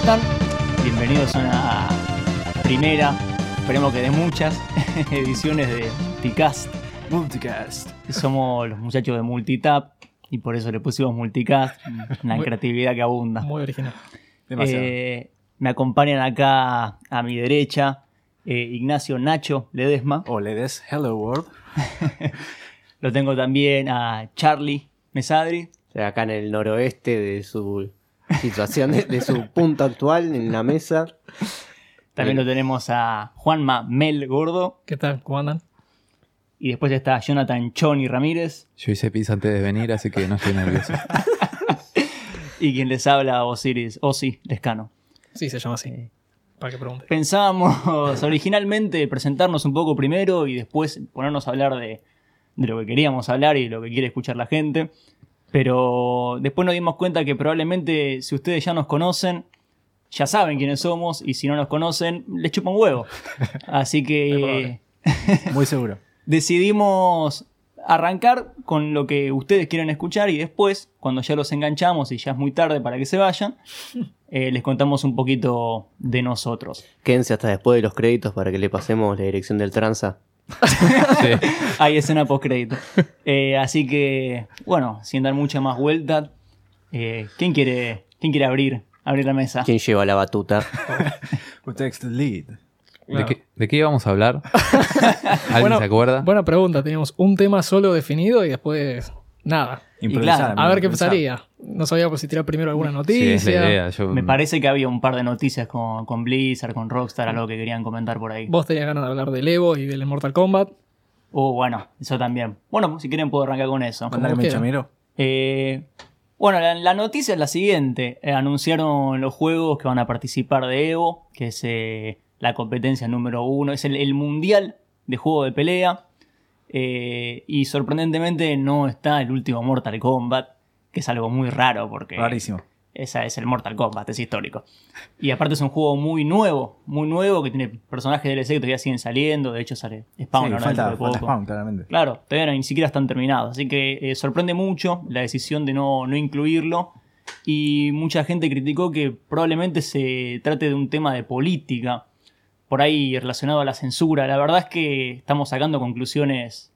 están? Bienvenidos a una primera, esperemos que de muchas, ediciones de Multicast. Multicast. Somos los muchachos de Multitap y por eso le pusimos Multicast, una Muy- creatividad que abunda. Muy original. Demasiado. Eh, me acompañan acá a mi derecha eh, Ignacio Nacho Ledesma. O le des Hello World. Lo tengo también a Charlie Mesadri. Acá en el noroeste de su situación, de, de su punto actual en la mesa. También lo tenemos a Juanma Mel Gordo. ¿Qué tal? ¿Cómo andan? Y después está Jonathan Choni Ramírez. Yo hice pis antes de venir, así que no estoy nervioso. Y quien les habla, Osiris, Osi Lescano. Sí, se llama así. Eh, Para que pregunte. Pensábamos originalmente presentarnos un poco primero y después ponernos a hablar de, de lo que queríamos hablar y de lo que quiere escuchar la gente. Pero después nos dimos cuenta que probablemente si ustedes ya nos conocen, ya saben quiénes somos y si no nos conocen, les chupa un huevo. Así que Muy seguro. decidimos arrancar con lo que ustedes quieren escuchar y después, cuando ya los enganchamos y ya es muy tarde para que se vayan, eh, les contamos un poquito de nosotros. Quédense hasta después de los créditos para que le pasemos la dirección del tranza. Sí. Hay escena post crédito. así que, bueno, sin dar mucha más vuelta, eh, ¿quién, quiere, ¿quién quiere abrir, abrir la mesa? ¿Quién lleva la batuta? Who takes the lead? ¿De, qué, de qué íbamos a hablar? ¿Alguien Bueno, se acuerda? Buena pregunta. Teníamos un tema solo definido y después nada. Improvisar, claro, A ver qué pasaría. No sabíamos si tirar primero alguna sí, noticia. es la idea. Yo, Me parece que había un par de noticias con, con Blizzard, con Rockstar, algo que querían comentar por ahí. Vos tenías ganas de hablar del Evo y del Mortal Kombat. Oh, bueno, eso también. Bueno, si quieren puedo arrancar con eso. Mechamero. Eh, bueno, la, la noticia es la siguiente. Eh, anunciaron los juegos que van a participar de Evo, que es eh, la competencia número uno, es el, el mundial de juego de pelea. Eh, y sorprendentemente no está el último Mortal Kombat, que es algo muy raro porque Rarísimo. esa es el Mortal Kombat, es histórico. Y aparte es un juego muy nuevo, muy nuevo, que tiene personajes DLC que todavía siguen saliendo. De hecho sale Spawn Sí, ahora falta, falta. Spawn, claramente. Claro, todavía ni siquiera están terminados. Así que eh, sorprende mucho la decisión de no, no incluirlo. Y mucha gente criticó que probablemente se trate de un tema de política, por ahí relacionado a la censura. La verdad es que estamos sacando conclusiones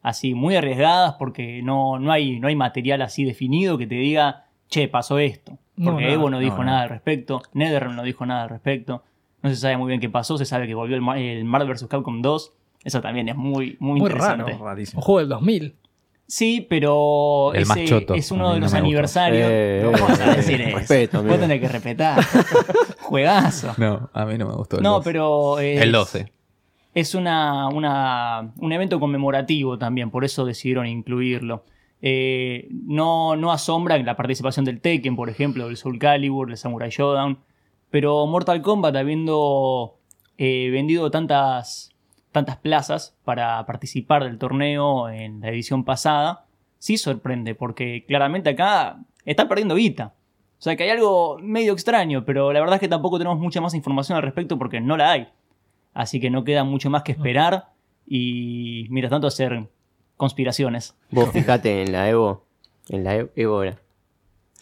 así muy arriesgadas porque no, no, hay, no hay material así definido que te diga, che, pasó esto. No, Porque Evo no dijo no, nada al respecto, Netherrealm no dijo nada al respecto. No se sabe muy bien qué pasó, se sabe que volvió el, Mar- el Marvel vs. Capcom 2. Eso también es muy, muy, Muy interesante. raro. Rarísimo. Un juego del 2000. Sí, pero El ese choto. es uno de los aniversarios. Eh, No vamos a eh, decir eso. respeto. Vos tenés que respetar. Juegazo. No, a mí no me gustó. el No, 12. pero es, El 12. es una, una- un evento conmemorativo también, por eso decidieron incluirlo. Eh, no, no asombra la participación del Tekken, por ejemplo, del Soul Calibur, del Samurai Showdown, pero Mortal Kombat, habiendo eh, vendido tantas, tantas plazas para participar del torneo en la edición pasada, sí sorprende, porque claramente acá están perdiendo guita. O sea que hay algo medio extraño, pero la verdad es que tampoco tenemos mucha más información al respecto porque no la hay. Así que no queda mucho más que esperar y, mientras tanto, hacer conspiraciones. Vos fijate en la Evo. En la Evo era.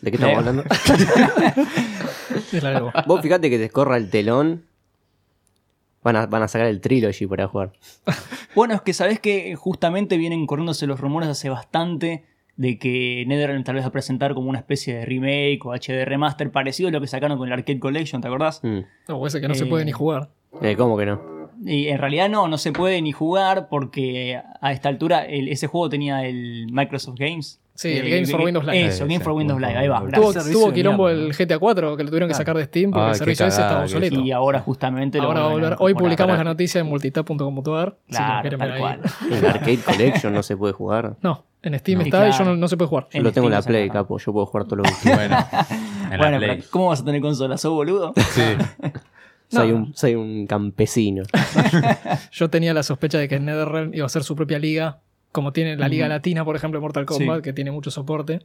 ¿De qué estamos hablando? De la Evo. Vos fijate que te escorra el telón. Van a, van a sacar el trilogy para jugar. Bueno, es que sabés que justamente vienen corriéndose los rumores hace bastante de que NetherRealm tal vez va a presentar como una especie de remake o HD remaster parecido a lo que sacaron con el Arcade Collection, ¿te acordás? Mm. No, ese que no Eh, se puede ni jugar. Eh, ¿Cómo que no? Y en realidad no, no se puede ni jugar porque a esta altura el- ese juego tenía el Microsoft Games. Sí, el Games for Windows Live. Eso, Eh, Game sí, for Windows Live, ahí va. Tuvo-. Tuvo, quilombo el GTA 4 que lo tuvieron que Claro. sacar de Steam porque Ay, el servicio ese estaba obsoleto. Y ahora justamente lo Ahora va a vuelven volver. Hoy publicamos para- la noticia en multitap.com.ar. Claro, tal cual. El Arcade Collection no se puede jugar. No, en Steam No. está y Claro. yo no, no se puede jugar. Yo En lo tengo en la Play, capo. Yo puedo jugar todo lo que quiera. Bueno, en Bueno, la Play. pero ¿cómo vas a tener consola? ¿Sos boludo? Sí. Soy, No. un, soy un campesino. Yo tenía la sospecha de que NetherRealm iba a ser su propia liga, como tiene la Liga. Latina, por ejemplo, en Mortal Kombat, Sí. que tiene mucho soporte.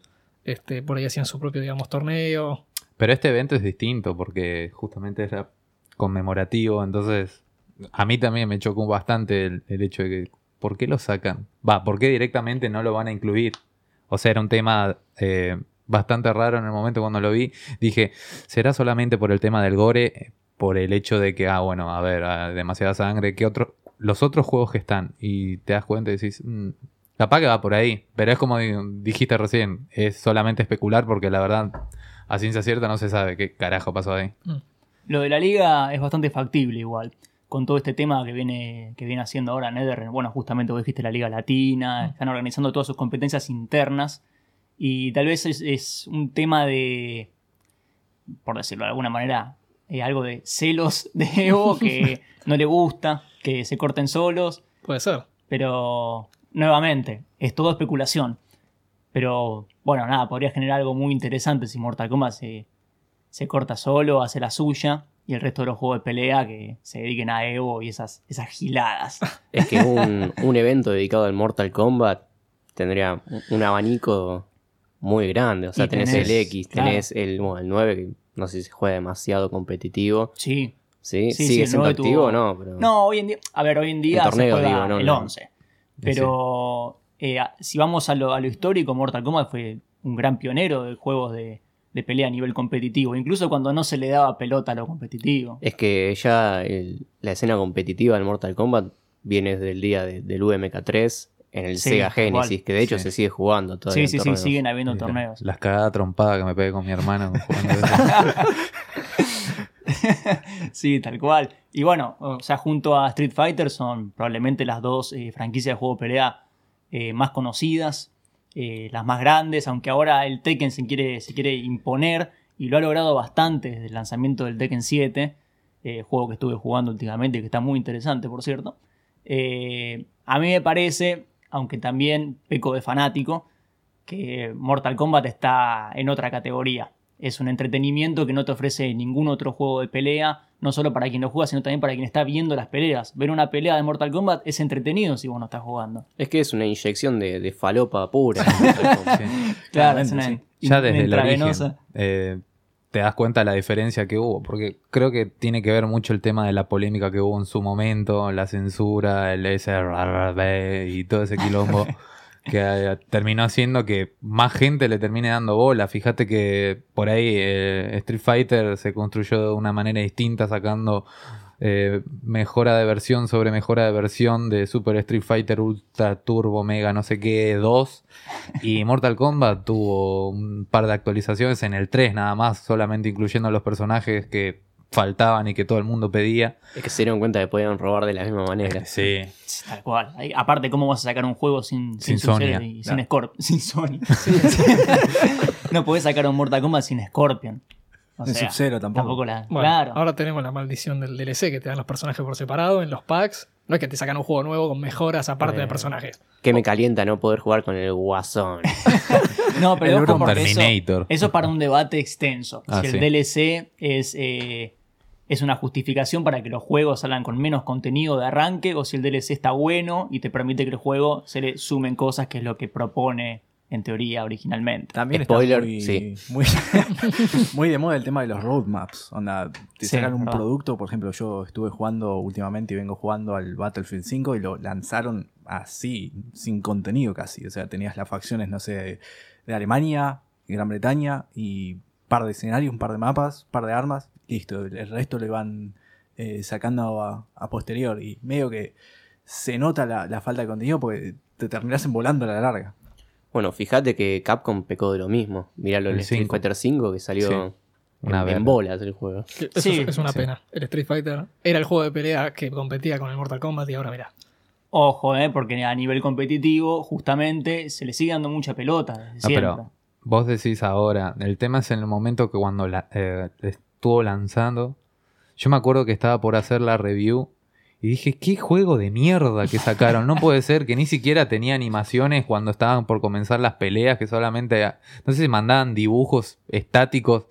Este, por ahí hacían su propio, digamos, torneo. Pero este evento es distinto porque justamente era conmemorativo, entonces a mí también me chocó bastante el, el hecho de que ¿por qué lo sacan? Va, ¿por qué directamente no lo van a incluir? O sea, era un tema eh, bastante raro en el momento cuando lo vi. Dije, ¿será solamente por el tema del gore? Por el hecho de que, ah, bueno, a ver, ah, demasiada sangre. ¿Qué otro? Los otros juegos que están, y te das cuenta y decís, "Mm, capaz que va por ahí. Pero es como di- dijiste recién, es solamente especular porque la verdad, a ciencia cierta no se sabe qué carajo pasó ahí. Lo de la liga es bastante factible igual. Con todo este tema que viene, que viene haciendo ahora Nether, bueno, justamente vos dijiste la Liga Latina, están organizando todas sus competencias internas. Y tal vez es, es un tema de, por decirlo de alguna manera, eh, algo de celos de Evo que no le gusta, que se corten solos. Puede ser. Pero, nuevamente, es todo especulación. Pero, bueno, nada, podría generar algo muy interesante si Mortal Kombat se, se corta solo, hace la suya, y el resto de los juegos de pelea que se dediquen a Evo y esas, esas giladas. Es que un, un evento dedicado al Mortal Kombat tendría un- abanico muy grande. O sea, tenés, tenés- el X, claro. tenés el, bueno, el 9, que no sé si se juega demasiado competitivo. Sí. ¿Sí? Sí, sí, ¿Sigue el siendo 9 activo o no? Pero... No, hoy en día, a ver, hoy en día En torneos, se juega digo, no, el no. 11. Pero eh, si vamos a lo, a lo histórico, Mortal Kombat fue un gran pionero de juegos de, de pelea a nivel competitivo, incluso cuando no se le daba pelota a lo competitivo. Es que ya el- la escena competitiva del Mortal Kombat viene desde el día de- del UMK3 en el Sí, Sega. Genesis, que de hecho Sí. se sigue jugando todavía. Sí, sí, sí, siguen habiendo torneos. Las cagadas trompadas que me pegué con mi hermano jugando. Sí, tal cual. Y bueno, o sea, junto a Street Fighter son probablemente las dos eh, franquicias de juego de pelea eh, más conocidas, eh, las más grandes, aunque ahora el Tekken se quiere, se quiere imponer y lo ha logrado bastante desde el lanzamiento del Tekken 7, eh, juego que estuve jugando últimamente y que está muy interesante, por cierto. Eh, a mí me parece, aunque también peco de fanático, que Mortal Kombat está en otra categoría. Es un entretenimiento que no te ofrece ningún otro juego de pelea, no solo para quien lo juega, sino también para quien está viendo las peleas. Ver una pelea de Mortal Kombat es entretenido si vos no estás jugando. Es que es una inyección de, de falopa pura. Sí. Claro, es una, Ya desde el origen intravenosa. eh, te das cuenta de la diferencia que hubo, porque creo que tiene que ver mucho el tema de la polémica que hubo en su momento, la censura, el SRB y todo ese quilombo, que eh, terminó haciendo que más gente le termine dando bola. Fíjate que por ahí eh, Street Fighter se construyó de una manera distinta, sacando eh, mejora de versión sobre mejora de versión de Super Street Fighter Ultra Turbo Mega no sé qué 2 y Mortal Kombat tuvo un par de actualizaciones en el 3 nada más, solamente incluyendo los personajes que faltaban y que todo el mundo pedía. Es que se dieron cuenta que podían robar de la misma manera. Sí. Tal cual. Aparte, ¿cómo vas a sacar un juego sin, Sin Sonya, y claro. sin Scorpion? Sin Sony. no podés sacar un Mortal Kombat sin Scorpion. O sea, Sub-Zero tampoco. la. Bueno, claro. ahora tenemos la maldición del DLC que te dan los personajes por separado en los packs. No es que te sacan un juego nuevo con mejoras aparte de Bueno. personajes. Que me calienta no poder jugar con el guasón. No, pero El ojo porque eso, Terminator. eso es para un debate extenso. Ah, si el. DLC es, eh, es una justificación para que los juegos salgan con menos contenido de arranque o si el DLC está bueno y te permite que el juego se le sumen cosas que es lo que propone en teoría originalmente. También Spoiler, está muy, sí. muy, muy de moda el tema de los roadmaps. Onda, te Sí, sacan un verdad. producto, por ejemplo, yo estuve jugando últimamente y vengo jugando al Battlefield 5 y lo lanzaron así, sin contenido casi. O sea, tenías las facciones, no sé, de, de Alemania, Gran Bretaña y par de escenarios, un par de mapas, par de armas, listo. El resto le van eh, sacando a, a posterior y medio que se nota la, la falta de contenido porque te terminás volando a la larga. Bueno, fíjate que Capcom pecó de lo mismo. Míralo el El Street. Fighter 5 que salió Sí, en, una en verga. bolas el juego. Eso Sí, es, es una sí. pena. El Street Fighter era el juego de pelea que competía con el Mortal Kombat y ahora mira. Ojo, eh, porque a nivel competitivo, justamente, se le sigue dando mucha pelota. desde Ah, pero vos decís ahora, el tema es en el momento que cuando la- eh, estuvo lanzando, yo me acuerdo que estaba por hacer la review y dije, qué juego de mierda que sacaron. No puede ser que ni siquiera tenía animaciones cuando estaban por comenzar las peleas, que solamente, no sé si mandaban dibujos estáticos.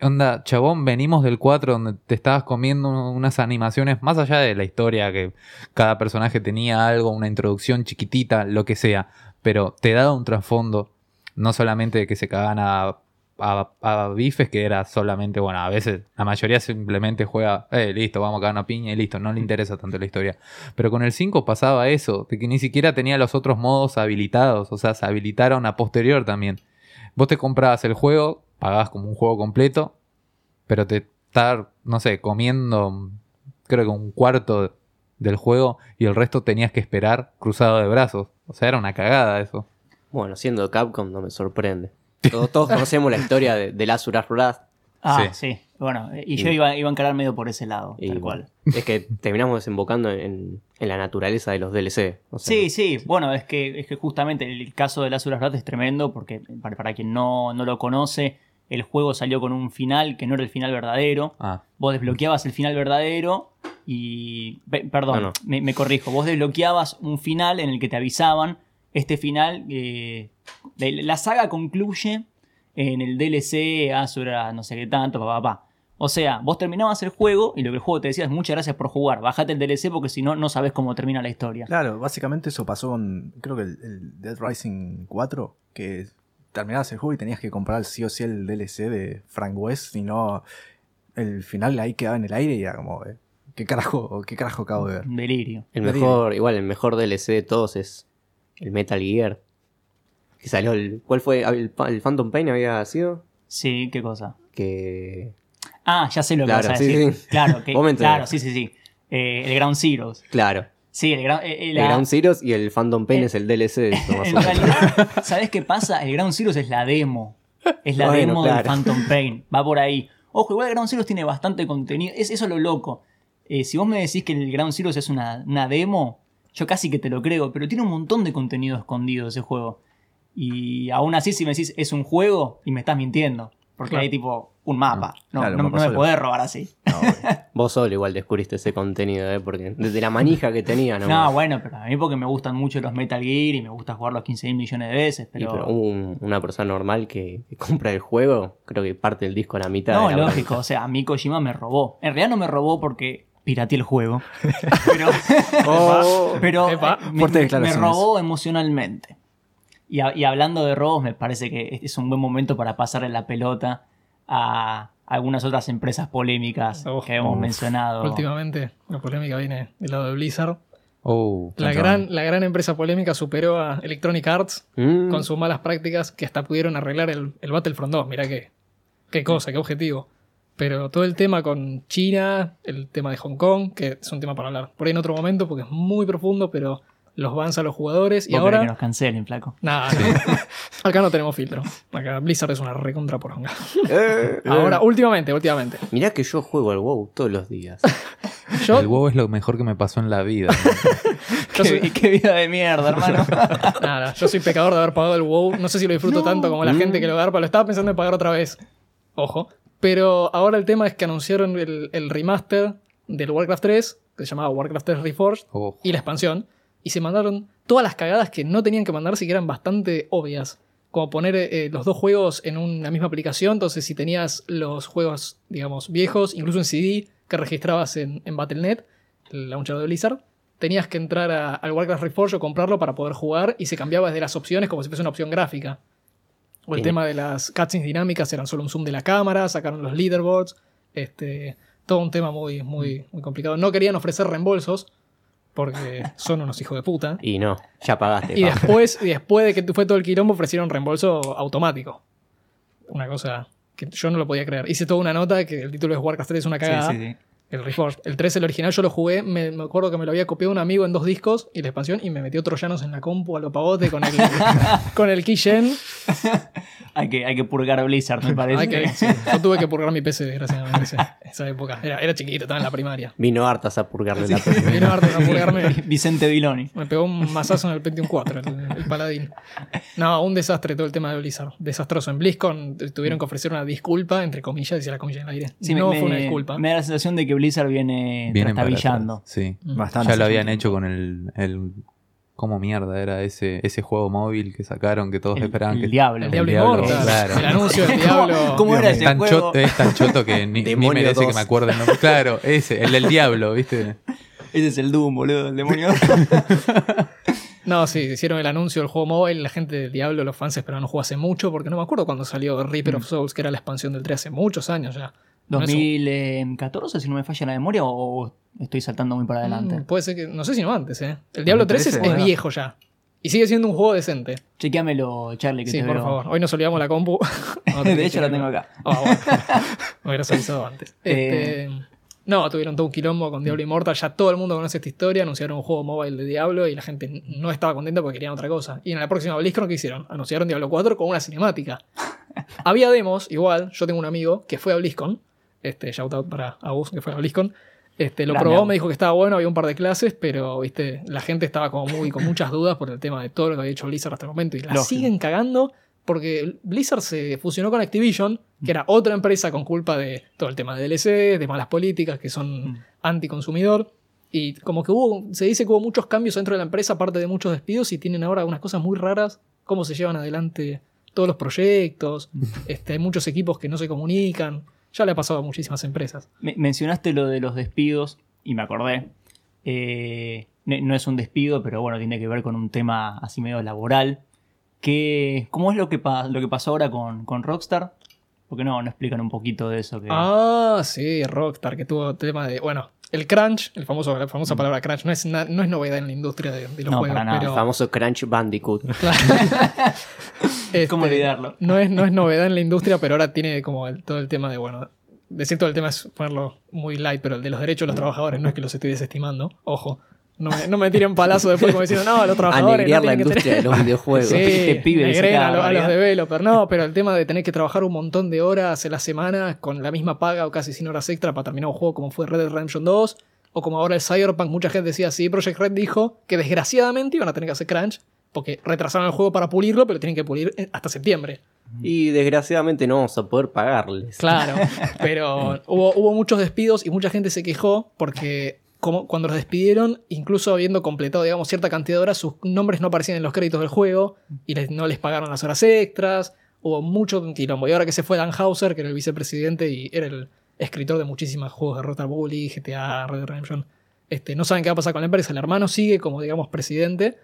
Onda, chabón, venimos del 4 donde te estabas comiendo unas animaciones más allá de la historia, que cada personaje tenía algo, una introducción chiquitita, lo que sea, pero te daba un trasfondo, no solamente de que se cagaban a, a, bifes, que era solamente, bueno, a veces la mayoría simplemente juega, eh, listo, vamos a cagar una piña y listo, no le interesa tanto la historia. Pero con el 5 pasaba eso, de que ni siquiera tenía los otros modos habilitados, o sea, se habilitaron a posterior también. vos te comprabas el juego, pagabas como un juego completo, pero te estar, no sé, comiendo creo que un cuarto del juego y el resto tenías que esperar cruzado de brazos. O sea, era una cagada eso. Bueno, siendo Capcom no me sorprende. Todos, todos conocemos la historia de, de Wrath, Ah, Sí. sí. Bueno, y yo iba, iba a encarar medio por ese lado, Y tal cual. es que terminamos desembocando en, en la naturaleza de los DLC. o sea, Sí, sí, bueno, es que, es que justamente el caso de las Rat es tremendo porque para, para quien no, no lo conoce, el juego salió con un final que no era el final verdadero. Ah, Vos desbloqueabas el final verdadero y... pe- Perdón, No, no. Me, me corrijo. Vos desbloqueabas un final en el que te avisaban, este final, eh, la saga concluye en el DLC Asura no sé qué tanto, papá, papá. O sea, vos terminabas el juego y lo que el juego te decía es muchas gracias por jugar, bajate el DLC porque si no, no sabes cómo termina la historia. Claro, básicamente eso pasó con, creo que el, el Dead Rising 4, que terminabas el juego y tenías que comprar sí o sí el DLC de Frank West, si no el final ahí quedaba en el aire y era como, eh, ¿qué carajo, qué carajo acabo de ver? Un delirio. El mejor, igual, el mejor DLC de todos es el Metal Gear. Que salió el. ¿Cuál fue? Ah, ¿El, el Phantom Pain había sido? Sí, qué cosa. Que. Ah, ya sé lo que Claro, vas a sí, decir. sí. Claro, que, claro, sí, sí, sí. Eh, el Ground Zeroes. Claro. Sí, el, gra- eh, eh, El Ground Zeroes y el Phantom Pain es el DLC de eso, más o En menos. realidad, ¿sabes qué pasa? El Ground Zeroes es la demo. Es la Bueno, demo del. Phantom Pain. Va por ahí. Ojo, igual el Ground Zeroes tiene bastante contenido. Es eso lo loco. Eh, si vos me decís que el Ground Zeroes es una, una demo, yo casi que te lo creo, pero tiene un montón de contenido escondido ese juego. Y aún así, si me decís es un juego, y me estás mintiendo. Porque Claro. hay tipo un mapa. No, Claro, no- un mapa no me podés robar así. No. Vos solo igual descubriste ese contenido, ¿eh? Porque desde la manija que tenía, ¿no? No, bueno, pero a mí porque me gustan mucho los Metal Gear y me gusta jugarlos 15 mil millones de veces, Y, pero... pero un- una persona normal que, que compra el juego, creo que parte el disco a la mitad. no, de la lógico, o sea, a mí Kojima me robó. En realidad no me robó porque pirateé el juego, pero, Oh. pero Epa, eh, me, robó emocionalmente. Y, a- y hablando de robos, me parece que es un buen momento para pasarle la pelota a algunas otras empresas polémicas Uf, que hemos uf. mencionado. Últimamente, la polémica viene del lado de Blizzard. oh, La gran, la gran empresa polémica superó a Electronic Arts Mm. con sus malas prácticas que hasta pudieron arreglar el, el Battlefront 2. Mirá qué, qué cosa, qué objetivo. Pero todo el tema con China, el tema de Hong Kong, que es un tema para hablar por ahí en otro momento porque es muy profundo, pero los bans a los jugadores y ahora... que nos cancelen, flaco. Nada, no. acá no tenemos filtro. Acá Blizzard es una recontra poronga. Eh, Ahora, últimamente, últimamente. Mirá que yo juego al WoW todos los días. Yo, el huevo es lo mejor que me pasó en la vida. yo soy, Qué, qué vida de mierda, hermano. Nada, yo soy pecador de haber pagado el WoW. No sé si lo disfruto tanto como la gente que lo agarpa. Lo estaba pensando en pagar otra vez. Ojo. Pero ahora el tema es que anunciaron el, el remaster del Warcraft 3, que se llamaba Warcraft 3 Reforged, Oh, y la expansión. Y se mandaron todas las cagadas que no tenían que mandarse y que eran bastante obvias. Como poner eh, los dos juegos en una misma aplicación. Entonces, si tenías los juegos, digamos, viejos, incluso en CD, que registrabas en, en Battle.net, el launcher de Blizzard, tenías que entrar a- al Warcraft Reforged o comprarlo para poder jugar y se cambiaba desde las opciones como si fuese una opción gráfica. O el Bien. tema de las cutscenes dinámicas eran solo un zoom de la cámara, sacaron los leaderboards, este, todo un tema muy, muy, muy complicado. No querían ofrecer reembolsos porque son unos hijos de puta. Y no, ya pagaste. Y después, y después de que fue todo el quilombo, ofrecieron reembolso automático. Una cosa que yo no lo podía creer. Hice toda una nota que el título es Warcraft 3 es una cagada. Sí, sí, sí. El Reforged. El 3, el original, yo lo jugué. Me, me acuerdo que me lo había copiado un amigo en dos discos y la expansión y me metió troyanos en la compu a lo pavote con el, con el keygen. Hay que, hay que purgar Blizzard, me parece. Que- sí, yo tuve que purgar mi PC, desgraciadamente, esa, esa época. Era, era chiquito, estaba en la primaria. Vino hartas a purgarle la Me vino harto a purgarme. Vicente Viloni. Me pegó un mazazo en el Pentium 4, el, el paladín. No, un desastre todo el tema de Blizzard. Desastroso. En BlizzCon tuvieron que ofrecer una disculpa, entre comillas, decía la comilla en el aire. Sí, no me, fue una disculpa. Me da la sensación de que Blizzard viene vienen para trastabillando. Sí. Bastante. Ya lo habían hecho con el, el ¿Cómo mierda era ese, ese juego móvil que sacaron que todos El- esperaban el que Diablo. El Diablo Immortal. claro. El anuncio del Diablo. ¿Cómo era es, ese tan juego? choto, es tan choto que ni, ni merece 2. que me acuerde. el nombre. Claro, ese, el del diablo, ¿viste? Ese es el Doom, boludo, el demonio. No, sí, hicieron el anuncio del juego móvil. La gente del Diablo, los fans esperaban un juego hace mucho, porque no me acuerdo cuando salió Reaper Mm. of Souls, que era la expansión del 3 hace muchos años ya. No es un- 2014, si no me falla la memoria, o estoy saltando muy para adelante. Mm, puede ser que. No sé si no antes, ¿eh? El Diablo Me 3 es, viejo ya. Y sigue siendo un juego decente. Chequeamelo, Charlie, que Sí, te por veo. favor. Hoy nos olvidamos la compu. De hecho, la tengo acá. Ah, bueno. Me hubieras avisado antes. Eh. Este, no, tuvieron todo un quilombo con Diablo Immortal. Ya todo el mundo conoce esta historia. Anunciaron un juego mobile de Diablo y la gente no estaba contenta porque querían otra cosa. Y en la próxima BlizzCon, ¿qué hicieron? Anunciaron Diablo 4 con una cinemática. Había demos, igual. Yo tengo un amigo que fue a BlizzCon. Este, shout out para Agus, que fue a BlizzCon. Este, lo Grande, probó, Agus. me dijo que estaba bueno, había un par de clases, pero viste, la gente estaba como muy con muchas dudas por el tema de todo lo que había hecho Blizzard hasta el momento. Y la Lógico. siguen cagando porque Blizzard se fusionó con Activision, que era otra empresa con culpa de todo el tema de DLC, de malas políticas que son Mm. anticonsumidor. Y como que hubo, se dice que hubo muchos cambios dentro de la empresa, aparte de muchos despidos, y tienen ahora unas cosas muy raras, cómo se llevan adelante todos los proyectos, este, hay muchos equipos que no se comunican, ya le ha pasado a muchísimas empresas. Me- mencionaste lo de los despidos y me acordé. Eh, no es un despido, pero bueno, tiene que ver con un tema así medio laboral. Que, ¿Cómo es lo que, lo que pasó ahora con, con Rockstar? Porque no, no explican un poquito de eso. Que... Ah, sí, Rockstar, que tuvo tema de. Bueno, el crunch, el famoso, la famosa palabra crunch, no es, na- no es novedad en la industria de, de los No, juegos, para nada. pero. El famoso Crunch Bandicoot. Este, ¿Cómo olvidarlo? No es, no es novedad en la industria, pero ahora tiene como el- todo el tema de, bueno, decir todo el tema es ponerlo muy light, pero el de los derechos de los trabajadores no es que los estoy desestimando, ojo. No me, no me tiren palazo después como diciendo, no, los trabajadores. Anegriar no la que industria de tener-". los videojuegos. Sí, Este pibe a, cada lo- a los developers. No, pero el tema de tener que trabajar un montón de horas en la semana con la misma paga o casi sin horas extra para terminar un juego como fue Red Dead Redemption 2 o como ahora el Cyberpunk, mucha gente decía, sí, Project Red dijo que desgraciadamente iban a tener que hacer crunch porque retrasaron el juego para pulirlo, pero tienen que pulir hasta septiembre. Y desgraciadamente no vamos a poder pagarles. Claro, pero hubo, hubo muchos despidos y mucha gente se quejó porque como cuando los despidieron, incluso habiendo completado, digamos, cierta cantidad de horas, sus nombres no aparecían en los créditos del juego y no les pagaron las horas extras. Hubo mucho quilombo. Y ahora que se fue Dan Hauser, que era el vicepresidente y era el escritor de muchísimos juegos de Rockstar Bully, GTA, Red Dead Redemption, este, no saben qué va a pasar con la empresa. El hermano sigue como, digamos, presidente,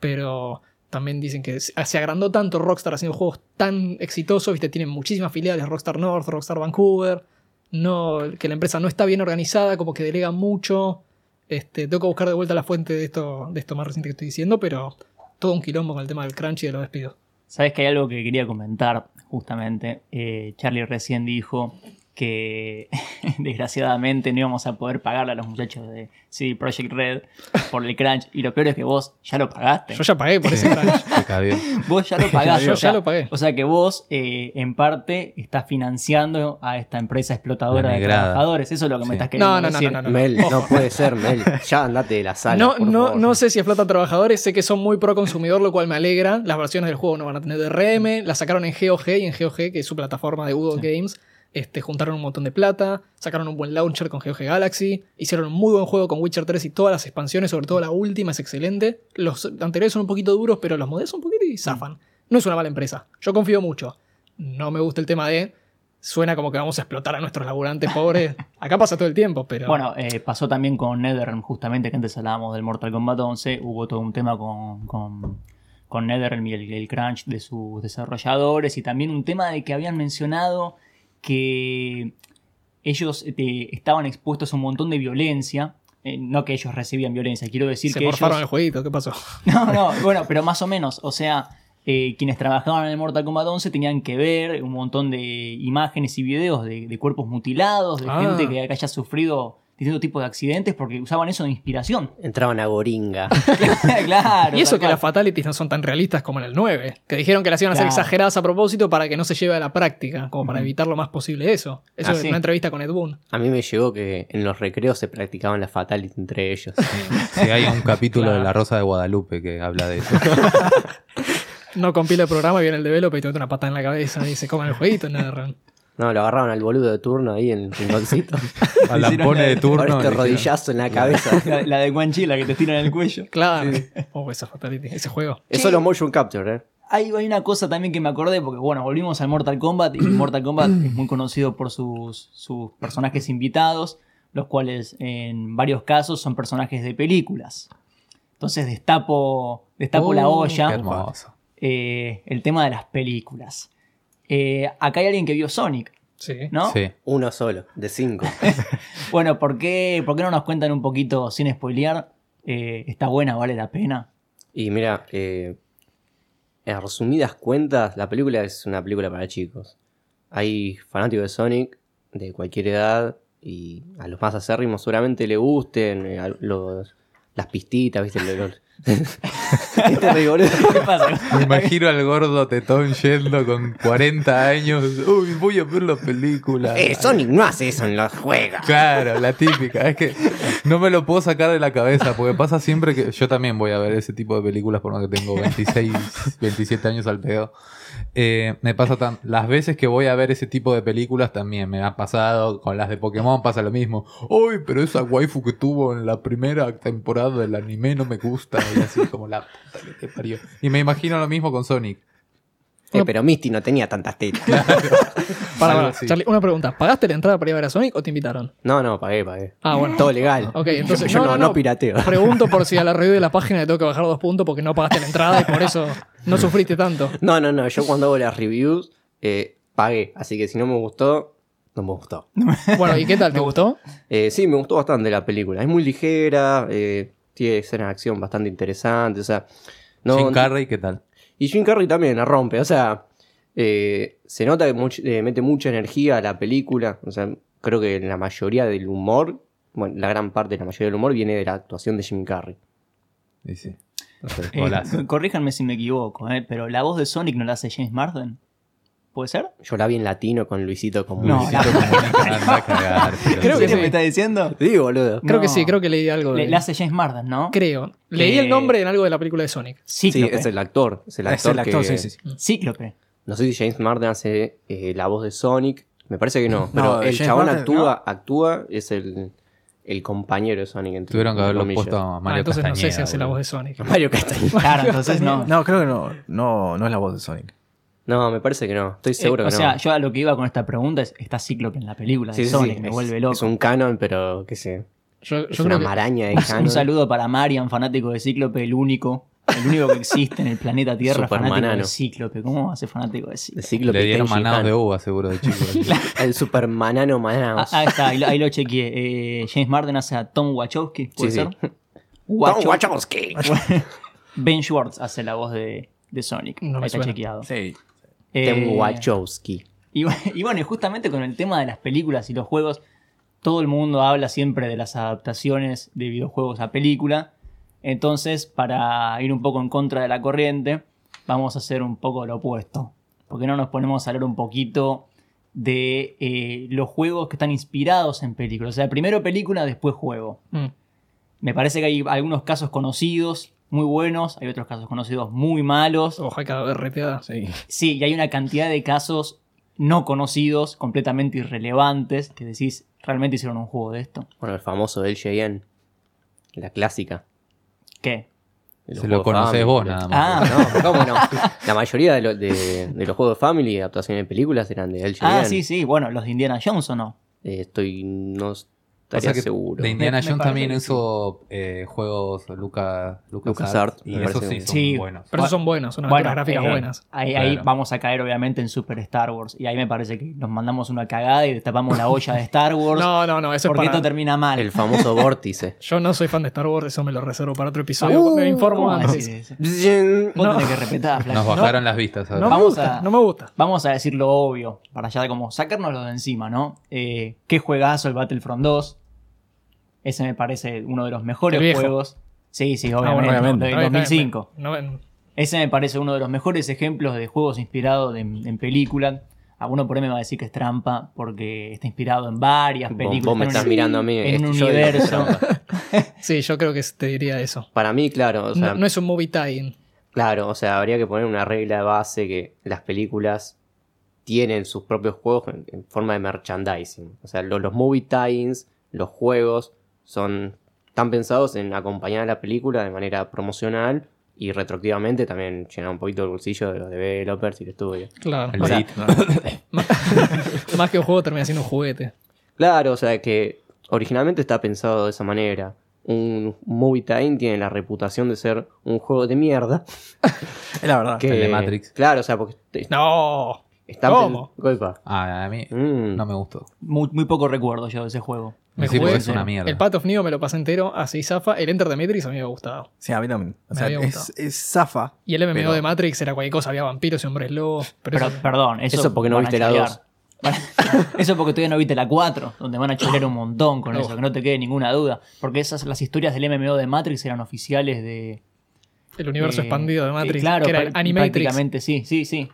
pero también dicen que se se agrandó tanto Rockstar haciendo juegos tan exitosos, ¿viste? Tienen muchísimas filiales, Rockstar North, Rockstar Vancouver, no, que la empresa no está bien organizada, como que delega mucho. Este, tengo que buscar de vuelta la fuente de esto, de esto más reciente que estoy diciendo, pero todo un quilombo con el tema del crunch y de los despidos. Sabes que hay algo que quería comentar, justamente. Eh, Charlie recién dijo que desgraciadamente no íbamos a poder pagarle a los muchachos de CD Projekt Red por el crunch. Y lo peor es que vos ya lo pagaste. Yo ya pagué por ese crunch. Vos ya lo pagaste. Yo o sea, ya lo pagué. O sea que vos, eh, en parte, estás financiando a esta empresa explotadora de trabajadores. Eso es lo que me Sí. estás queriendo No, no, no, decir. no, no, no. Mel, no puede ser, Mel. Ya andate de la sala. No, por no, favor. no sé si explotan trabajadores, sé que son muy pro consumidor, lo cual me alegra. Las versiones del juego no van a tener DRM, la sacaron en GOG y en GOG, que es su plataforma de Google Games, este, juntaron un montón de plata, sacaron un buen launcher con GOG Galaxy, hicieron un muy buen juego con Witcher 3 y todas las expansiones, sobre todo la última es excelente. Los anteriores son un poquito duros, pero los modelos un poquito y zafan. No es una mala empresa, yo confío mucho. No me gusta el tema de... Suena como que vamos a explotar a nuestros laburantes pobres. Acá pasa todo el tiempo, pero... Bueno, eh, pasó también con NetherRealm, justamente que antes hablábamos del Mortal Kombat 11. Hubo todo un tema con, con, con NetherRealm y el, el crunch de sus desarrolladores. Y también un tema de que habían mencionado que ellos eh, estaban expuestos a un montón de violencia. Eh, no que ellos recibían violencia, quiero decir se que morfaron ellos... el jueguito, ¿qué pasó? No, no, bueno, pero más o menos. O sea, eh, quienes trabajaban en el Mortal Kombat 11 tenían que ver un montón de imágenes y videos de, de cuerpos mutilados, de Ah. gente que haya sufrido distintos tipos de accidentes porque usaban eso de inspiración. Entraban a Goringa. claro. Y eso que cual. las fatalities no son tan realistas como en el 9. Que dijeron que las iban a hacer Claro. exageradas a propósito para que no se lleve a la práctica, como para evitar lo más posible eso. Eso Ah, en sí. una entrevista con Ed Boon. A mí me llegó que en los recreos se practicaban las fatalities entre ellos. Sí, hay un capítulo Claro. de La Rosa de Guadalupe que habla de eso. No compila el programa y viene el developer y te mete una patada en la cabeza y se comen el jueguito. Nada, No, lo agarraban al boludo de turno ahí en el rinconcito. A la Hicieron pone la- de turno. este le dijeron, rodillazo en la cabeza. La, la de Quan Chi, la que te tiran en el cuello. Claro. Oh, esa fatality, ese juego. Eso es lo motion capture, ¿eh? Hay, hay una cosa también que me acordé, porque bueno, volvimos al Mortal Kombat y Mortal Kombat es muy conocido por sus, sus personajes invitados, los cuales en varios casos son personajes de películas. Entonces destapo, destapo la Oh, olla. Qué hermoso. eh, el tema de las películas. Eh, acá hay alguien que vio Sonic, Sí. ¿no? Sí. Uno solo, de cinco. Bueno, ¿por qué, por qué no nos cuentan un poquito sin spoilear? Eh, ¿Está buena? ¿Vale la pena? Y mira, eh, en resumidas cuentas, la película es una película para chicos. Hay fanáticos de Sonic de cualquier edad y a los más acérrimos seguramente le gusten eh, los, las pistitas, ¿viste? Los- este. ¿Qué pasa? Me imagino al gordo tetón yendo con 40 años. Uy, voy a ver la película. Eh, Sonic no hace eso en los juegos. Claro, la típica. Es que no me lo puedo sacar de la cabeza porque pasa siempre que yo también voy a ver ese tipo de películas por más que tengo 26, 27 años al pedo. Eh, me pasa tan, las veces que voy a ver ese tipo de películas también me ha pasado con las de Pokémon pasa lo mismo. Uy, pero esa waifu que tuvo en la primera temporada del anime no me gusta y así como la puta que te parió. Y me imagino lo mismo con Sonic. Eh, pero Misty no tenía tantas tetas. Para, para. Charlie, una pregunta. ¿Pagaste la entrada para ir a ver a Sonic o te invitaron? No, no, pagué, pagué. Ah, bueno. Todo legal. Ok, entonces yo no, no pirateo. Pregunto por si a la review de la página le tengo que bajar dos puntos porque no pagaste la entrada y por eso no sufriste tanto. No, no, no. Yo cuando hago las reviews, eh, pagué. Así que si no me gustó, no me gustó. Bueno, ¿y qué tal? ¿Te gustó? Eh, sí, me gustó bastante la película. Es muy ligera, eh, tiene escenas de acción bastante interesantes. O sea, no, Jim Carrey, ¿qué tal? Y Jim Carrey también la rompe. O sea, eh, se nota que much- eh, mete mucha energía a la película. O sea, creo que la mayoría del humor, bueno, la gran parte de la mayoría del humor viene de la actuación de Jim Carrey. Sí, sí. Eh, corríjanme si me equivoco, eh, pero la voz de Sonic no la hace James Marsden. ¿Puede ser? Yo la vi en latino con Luisito como No, Luisito la- Comunica. Cagar, Creo que ¿En serio sí. me está diciendo? Sí, boludo. Creo que sí, creo que leí algo de Le, le hace James Marden, ¿no? Creo. Leí Que- el nombre en algo de la película de Sonic. Sí, es el actor. Es el Es actor, el actor, que- sí, sí, sí. Cíclope. No sé si James Marden hace eh, la voz de Sonic. Me parece que no. Pero No, el James chabón Marden, actúa, actúa, es el, el compañero de Sonic. entre Tuvieron que haberlo comillas. puesto a Ah, Mario entonces no sé si hace la voz de Sonic. Mario Castañeda. Claro, entonces no. No, creo que no, no, no es la voz de Sonic. No, me parece que no. Estoy Eh, seguro o que sea, no. yo a lo que iba con esta pregunta es: está Cíclope en la película Sí, de sí, Sonic, sí, me es- vuelve loco. Es un canon, pero qué sé. Yo, Es una maraña de Un, canon. un saludo para Marian, fanático de Cíclope, el único, el único que existe en el planeta Tierra, fanático manano. de Cíclope. ¿Cómo va a ser fanático de De Cíclope? Cíclope Le dieron manados de uva, seguro, de chico. El super manano Ah, ahí está, ahí lo, ahí lo chequeé. Eh, James Marden hace a Tom Wachowski, ¿puede Sí, ser? sí. Wachowski. Tom Wachowski. Ben Schwartz hace la voz de, de Sonic. No me ahí está suena. chequeado. Sí. Eh, Tom Wachowski. Y, bu- y bueno, y justamente con el tema de las películas y los juegos, todo el mundo habla siempre de las adaptaciones de videojuegos a película. Entonces, para ir un poco en contra de la corriente, vamos a hacer un poco lo opuesto. Porque no nos ponemos a hablar un poquito de eh, los juegos que están inspirados en películas. O sea, primero película, después juego. Mm. Me parece que hay algunos casos conocidos muy buenos, hay otros casos conocidos muy malos. Ojalá cada RTA. Sí. Sí, y hay una cantidad de casos no conocidos, completamente irrelevantes, que decís, realmente hicieron un juego de esto. Bueno, el famoso LJN. La clásica. ¿Qué? Se lo Family. vos nada más. Ah, No, ¿cómo no? La mayoría de, lo- de- de los juegos de Family, adaptaciones de películas, eran de LJN. ah, sí, sí, bueno, los de Indiana Jones o no. Eh, estoy. No Que seguro. De Indiana Jones también hizo eh, juegos Luca, LucasArts, y me esos parece sí son Sí. buenos. Pero esos son buenos, son aventuras gráficas eh, buenas. Ahí, vamos a caer obviamente en Super Star Wars. Y ahí me parece que nos mandamos una cagada y destapamos la olla de Star Wars. No, no, no, eso es porque para... esto termina mal. El famoso vórtice. Yo no soy fan de Star Wars, eso me lo reservo para otro episodio. Uh, me informo ¿cómo antes. eso? Vos No. tenés que respetar. Nos bajaron las vistas ahora. No me Vamos gusta, a- no me gusta. Vamos a decir lo obvio, para ya como sacárnoslo de encima, ¿no? Eh, ¿Qué juegazo el Battlefront 2? Ese me parece uno de los mejores juegos. Sí, sí, Ah, bueno, obviamente. está bien, 2005. no, Ese me parece uno de los mejores ejemplos de juegos inspirados en, en películas. Alguno por ahí me va a decir que es trampa porque está inspirado en varias películas. vos me estás un- mirando a mí. en este, universo. Sí, yo creo que te diría eso. Para mí, claro. O sea, no, no es un movie tie Claro, o sea, habría que poner una regla de base que las películas tienen sus propios juegos en, en forma de merchandising. O sea, lo- los movie tie-ins, los juegos, son tan pensados en acompañar a la película de manera promocional y retroactivamente también llenar un poquito el bolsillo de los developers y el estudio. Claro. El O sea, Elite. más que un juego termina siendo un juguete. Claro, o sea que originalmente está pensado de esa manera. Un movie tie tiene la reputación de ser un juego de mierda. Es la verdad. Que, el de Matrix. Claro, o sea, porque te- No. están ¿Cómo? Ah, a mí Mm. no me gustó. Muy, muy poco recuerdo yo de ese juego. Me Sí, jugué es una mierda. El Path of Neo me lo pasé entero, así zafa. El Enter de Matrix a mí me ha gustado. Sí, a mí también. O Me sea, es, zafa. Y el MMO Pero- de Matrix era cualquier cosa, había vampiros y hombres lobos. Pero, Pero, eso- perdón, eso, Eso porque no viste la chorear. dos. Van a- Eso porque todavía no viste la 4, donde van a chorear un montón con No. eso, que no te quede ninguna duda. Porque esas, las historias del MMO de Matrix eran oficiales de. el universo eh, expandido de Matrix, eh, Claro, que era el Animatrix. prácticamente sí, sí, sí.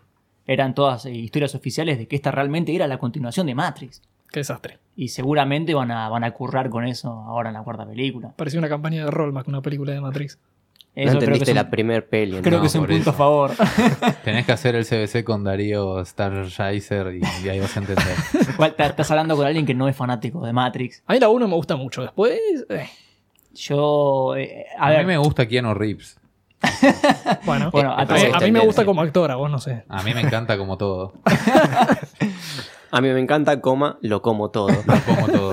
Eran todas eh, historias oficiales de que esta realmente era la continuación de Matrix. Qué desastre. Y seguramente van a, van a currar con eso ahora en la cuarta película. Parecía una campaña de rol más que una película de Matrix. No Eso creo que entendiste es la un, primer peli. creo ¿no? que es un punto eso. a favor. Tenés que hacer el CBC con Darío Stargizer y, y ahí vas a entender. Igual estás hablando con alguien que no es fanático de Matrix. A mí la 1 me gusta mucho. Después, eh, Yo. eh, a, A, ver, mí me gusta Keanu Reeves. bueno, Bueno, a, a mí- a mí me gusta como actor, a vos no sé. A mí me encanta como todo. A mí me encanta, coma, lo como todo. Como todo.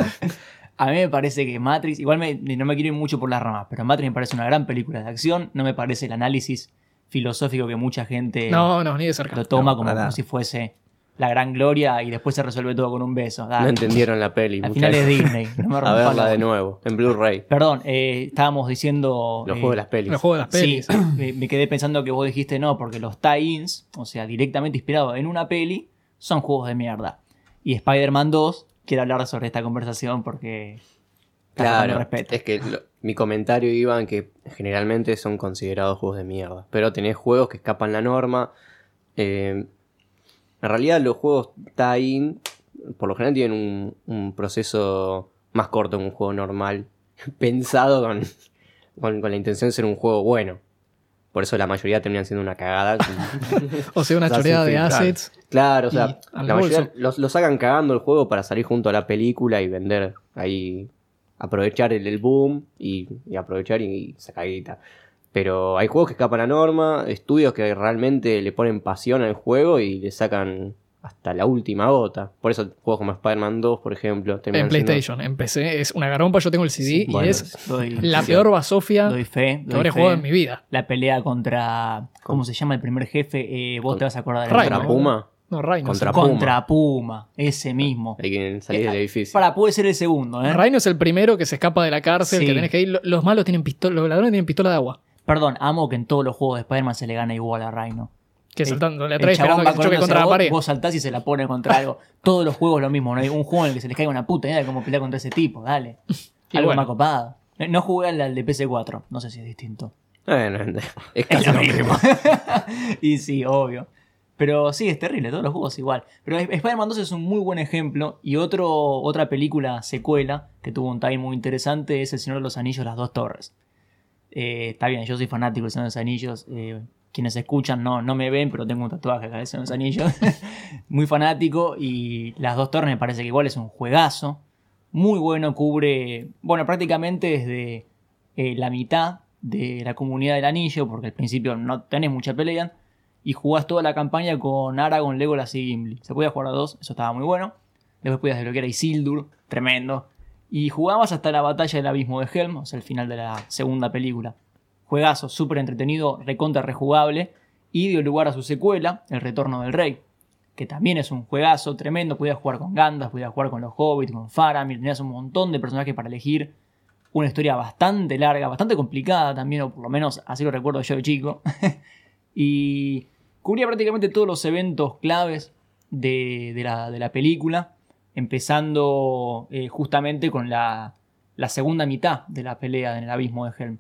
A mí me parece que Matrix, igual me- no me quiero ir mucho por las ramas, pero Matrix me parece una gran película de acción. No me parece el análisis filosófico que mucha gente No, no, ni de cerca. lo toma No, como, si fuese la gran gloria y después se resuelve todo con un beso. Dale. No entendieron la peli. Al final es Disney. No me A verla la- de nuevo, en Blu-ray. Perdón, eh, estábamos diciendo. Los eh, juegos de las pelis. Los juegos de las pelis. Sí, me, me quedé pensando que vos dijiste no, porque los tie-ins, o sea, directamente inspirados en una peli, son juegos de mierda. Y Spider-Man 2 quiere hablar sobre esta conversación porque. Claro, respeto. es que lo- mi comentario iba en que generalmente son considerados juegos de mierda. Pero tenés juegos que escapan la norma. eh, en realidad los juegos tie-in, por lo general tienen un, un proceso más corto que un juego normal. Pensado con, con, con la intención de ser un juego bueno. Por eso la mayoría terminan siendo una cagada. O sea, una choreada de assets. Claro, o sea, la mayoría bolso. los, los sacan cagando el juego para salir junto a la película y vender ahí, aprovechar el, el boom y, y aprovechar y, y sacar guita. Pero hay juegos que escapan a la norma, estudios que realmente le ponen pasión al juego y le sacan hasta la última gota. Por eso juegos como Spider-Man 2, por ejemplo, En terminan siendo- PlayStation, en PC es una garompa. Yo tengo el CD Sí, y bueno, es Doy, la sí, peor basofia doy fe. que habré fe. jugado en mi vida. La pelea contra. ¿Cómo se llama el primer jefe? Eh, vos Con- te vas a acordar Rhino. ¿Contra. Puma? No, Rhino. Contra sí. Puma. Contra Puma, ese mismo. Hay que salir del edificio. Para, puede ser el segundo, ¿eh? Rhino es el primero que se escapa de la cárcel, Sí. que tenés que ir. Los malos tienen pistola, los ladrones tienen pistola de agua. Perdón, amo que en todos los juegos de Spider-Man se le gana igual a Rhino. Que saltando, esperando que se choque contra la vos, pared. Vos saltás y se la pone contra algo. Todos los juegos lo mismo, no hay un juego en el que se les caiga una puta idea de cómo pelear contra ese tipo, dale. Y algo bueno. más copado. No jugué al al de PC4, no sé si es distinto. Bueno, es Es casi lo lo mismo. mismo. y sí, obvio. Pero sí, es terrible, todos los juegos igual. Pero Spider-Man 2 es un muy buen ejemplo. Y otro, otra película secuela que tuvo un time muy interesante es El Señor de los Anillos, Las Dos Torres. Eh, está bien, yo soy fanático del Señor de los Anillos. eh, quienes escuchan no, no me ven, pero tengo un tatuaje acá de los Anillos. muy fanático. Y Las Dos Torres me parece que igual es un juegazo. Muy bueno, cubre, bueno, prácticamente desde eh, la mitad de la comunidad del anillo, porque al principio no tenés mucha pelea, y jugás toda la campaña con Aragorn, Legolas y Gimli. Se podía jugar a dos, eso estaba muy bueno. Después podías desbloquear a Isildur, tremendo. Y jugabas hasta la batalla del abismo de Helm, o sea, el final de la segunda película. Juegazo, súper entretenido, recontra rejugable, y dio lugar a su secuela, El Retorno del Rey, que también es un juegazo tremendo. Podías jugar con Gandalf, podías jugar con los Hobbits, con Faramir, tenías un montón de personajes para elegir. Una historia bastante larga, bastante complicada también, o por lo menos así lo recuerdo yo de chico. y cubría prácticamente todos los eventos claves de, la película, empezando eh, justamente con la, la segunda mitad de la pelea en el abismo de Helm.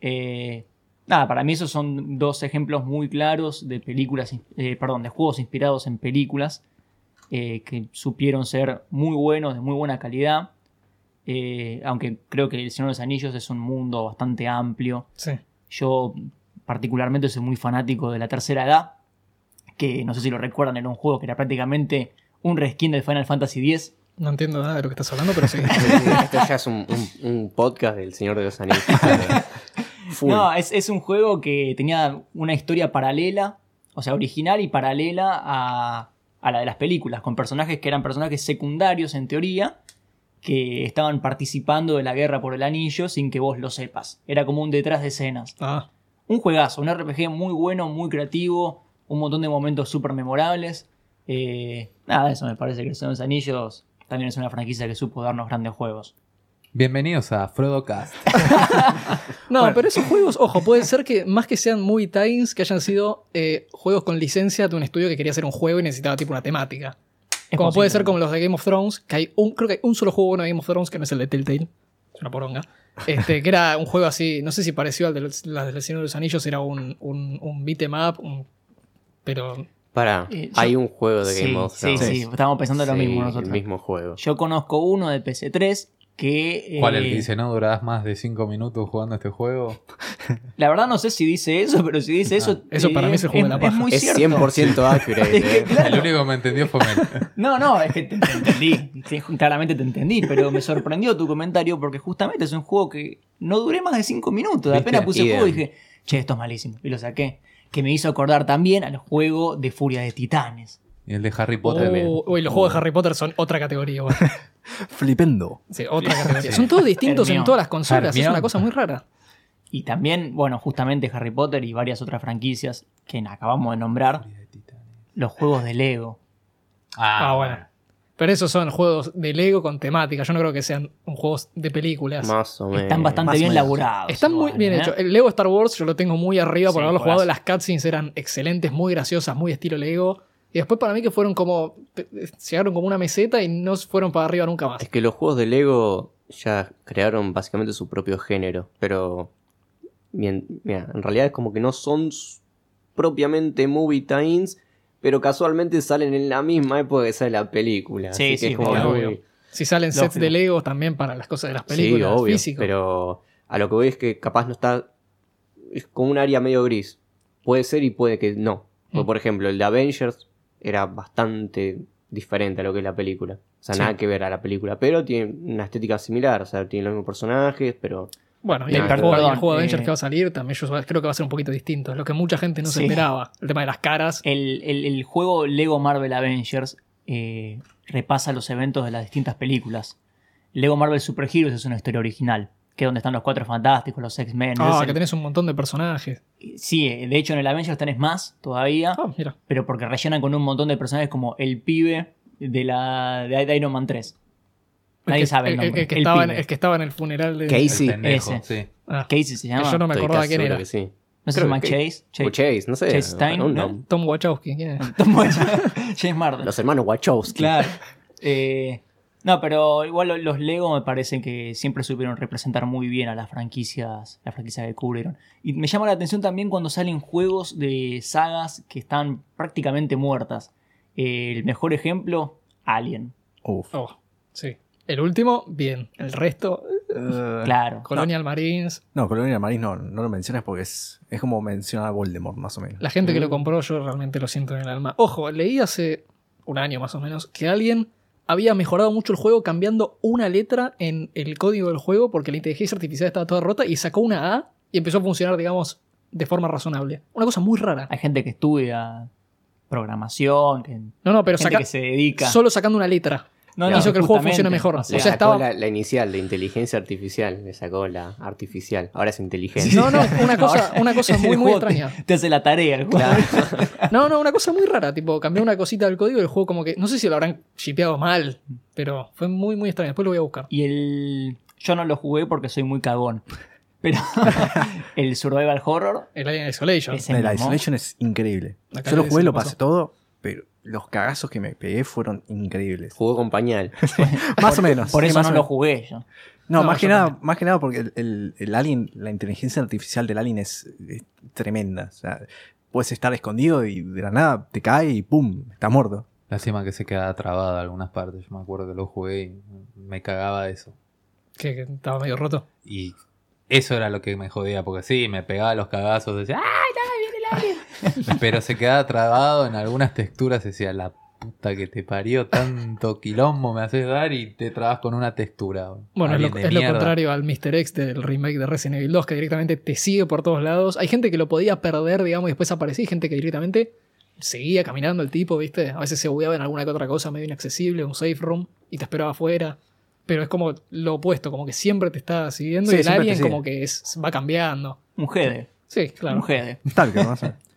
Eh, nada, para mí esos son dos ejemplos muy claros de películas, eh, perdón, de juegos inspirados en películas eh, que supieron ser muy buenos, de muy buena calidad. Eh, aunque creo que El Señor de los Anillos es un mundo bastante amplio. Sí. Yo particularmente soy muy fanático de la tercera edad, que no sé si lo recuerdan, era un juego que era prácticamente un reskin del Final Fantasy X. No entiendo nada de lo que estás hablando, pero sí. Esto ya es un, un- un podcast del Señor de los Anillos. Full. No, es, es un juego que tenía una historia paralela, o sea, original y paralela a, a la de las películas, con personajes que eran personajes secundarios en teoría, que estaban participando de la guerra por el anillo sin que vos lo sepas. Era como un detrás de escenas. Ah, Un juegazo, un RPG muy bueno, muy creativo, un montón de momentos súper memorables. Eh, nada, eso me parece que de los Anillos también es una franquicia que supo darnos grandes juegos. Bienvenidos a Frodocast. No, pero esos juegos, ojo, puede ser que más que sean movie times, que hayan sido eh, juegos con licencia de un estudio que quería hacer un juego y necesitaba tipo una temática. Es como posible. puede ser como los de Game of Thrones, que hay un, creo que hay un solo juego bueno de Game of Thrones que no es el de Telltale. Es una poronga. Este, que era un juego así, no sé si pareció al de los, la del Señor de los Anillos, era un, un, un beat 'em up, un- pero Para, Eh, yo- hay un juego de Sí, Game of sí, Thrones. sí, estábamos pensando lo Sí, mismo El nosotros. mismo juego. Yo conozco uno de PC3 que... ¿Cuál el eh, que dice no durás más de 5 minutos jugando este juego? La verdad no sé si dice eso, pero si dice eso... eso para mí es el juego de la es paja. muy Es cierto. 100% accurate. Es que, eh. claro. El único que me entendió fue Mel. No, no, es que te, te entendí. Sí, claramente te entendí, pero me sorprendió tu comentario porque justamente es un juego que no duré más de 5 minutos. ¿Viste? Apenas puse el Idem. juego y dije, che, esto es malísimo. Y lo saqué. Que me hizo acordar también al juego de Furia de Titanes. Y el de Harry Potter. también. Oh, uy, los juegos de Harry Potter son otra categoría. bueno. Flipendo. Sí, otra categoría. Son todos distintos en todas las consolas, es una cosa muy rara. Y también, bueno, justamente Harry Potter y varias otras franquicias que acabamos de nombrar. Los juegos de Lego. Ah, bueno. Pero esos son juegos de Lego con temática. Yo no creo que sean juegos de películas. Más o menos. Están bastante más bien menos. laburados. Están muy bien ¿eh? hechos. El Lego Star Wars yo lo tengo muy arriba por Sí, haberlo jugado. Las cutscenes eran excelentes, muy graciosas, muy estilo Lego. Y después para mí que fueron como... Llegaron como una meseta y no fueron para arriba nunca más. Es que los juegos de Lego ya crearon básicamente su propio género, pero bien, mira, en realidad es como que no son propiamente movie times, pero casualmente salen en la misma época que sale la película. Sí, así que sí, es como obvio, muy- obvio. Si salen sets Lógico. de Lego también para las cosas de las Sí, películas, obvio, físico. pero a lo que voy es que capaz no está es como un área medio gris. Puede ser y puede que no. Mm. por ejemplo, el de Avengers era bastante diferente a lo que es la película. O sea, Sí. nada que ver a la película, pero tiene una estética similar, o sea, tiene los mismos personajes, pero Bueno, y el, perdón, juego, y el juego de eh, Avengers que va a salir también yo creo que va a ser un poquito distinto. Es lo que mucha gente no se esperaba. El tema de las caras. El, el- el juego Lego Marvel Avengers eh, repasa los eventos de las distintas películas. Lego Marvel Super Heroes es una historia original, que es donde están los cuatro fantásticos, los X-Men. Ah, Es que el- tenés un montón de personajes. Sí, de hecho en el Avengers tenés más todavía, Ah, mira. pero porque rellenan con un montón de personajes como el pibe de la de, Iron Man 3. El Nadie que- sabe el el, el nombre. que El estaba en, el que estaba en el funeral de. Casey. El pendejo, ese. sí. Ah, Casey se llama. yo no me acordaba quién era. que sí. No se llama que- Chase. O Chase, no sé. Chase Stein, un ¿no? nombre. Tom Wachowski, ¿quién es? Tom Watson. James Marden. Los hermanos Wachowski. Claro. Eh, no, pero igual lo- los Lego me parecen que siempre supieron representar muy bien a las franquicias, las franquicias que cubrieron. Y me llama la atención también cuando salen juegos de sagas que están prácticamente muertas. El mejor ejemplo, Alien. Uf. Oh, sí. El último, bien. El resto, Eh, Claro. Colonial Marines. No, Colonia Marines no, no lo mencionas porque es, es como mencionar a Voldemort, más o menos. La gente que lo Mm. compró, yo realmente lo siento en el alma. Ojo, leí hace un año más o menos que alguien había mejorado mucho el juego cambiando una letra en el código del juego porque la inteligencia artificial estaba toda rota y sacó una A y empezó a funcionar, digamos, de forma razonable. Una cosa muy rara. Hay gente que estudia programación, que, No, no, pero gente saca- que se dedica. solo sacando una letra. No, hizo que el juego funcione mejor. O O sea, estaba- la, la inicial de inteligencia artificial, le sacó la artificial. Ahora es inteligencia. No, no, una cosa, una cosa el muy, muy te- extraña. Te, hace la tarea. el juego. No, no, una cosa muy rara. Tipo, cambió una cosita del código y el juego como que... No sé si lo habrán shipeado mal, pero fue muy, muy extraño. Después lo voy a buscar. Y el. Yo no lo jugué porque soy muy cagón. Pero el Survival Horror. El Alien Isolation. Mismo. Isolation es increíble. Yo lo jugué, lo pasé todo, pero los cagazos que me pegué fueron increíbles. Jugó con pañal. Más o menos. Por sí, eso no lo jugué yo. No, No, más, que nada, también. más que nada porque el, el- el alien, la inteligencia artificial del alien es, es tremenda. O sea, puedes estar escondido y de la nada te cae y ¡pum! Está muerto. Lástima que se queda trabada en algunas partes. Yo me acuerdo que lo jugué y me cagaba eso. Que, que estaba medio roto. Y eso era lo que me jodía, porque sí, me pegaba los cagazos, decía, ¡ay, no, viene el alien! Pero se quedaba trabado en algunas texturas, decía, la puta que te parió, tanto quilombo me haces dar y te trabas con una textura. Bueno, es lo, es contrario al Mr. X del remake de Resident Evil 2, que directamente te sigue por todos lados. Hay gente que lo podía perder, digamos, y después aparecía, y gente que directamente seguía caminando el tipo, ¿viste? A veces se bugueaba en alguna que otra cosa medio inaccesible, un safe room, y te esperaba afuera. Pero es como lo opuesto, como que siempre te está siguiendo Sí, y el alien como que es, va cambiando. Un GD. Sí, claro. Un GD. Tal que no sé.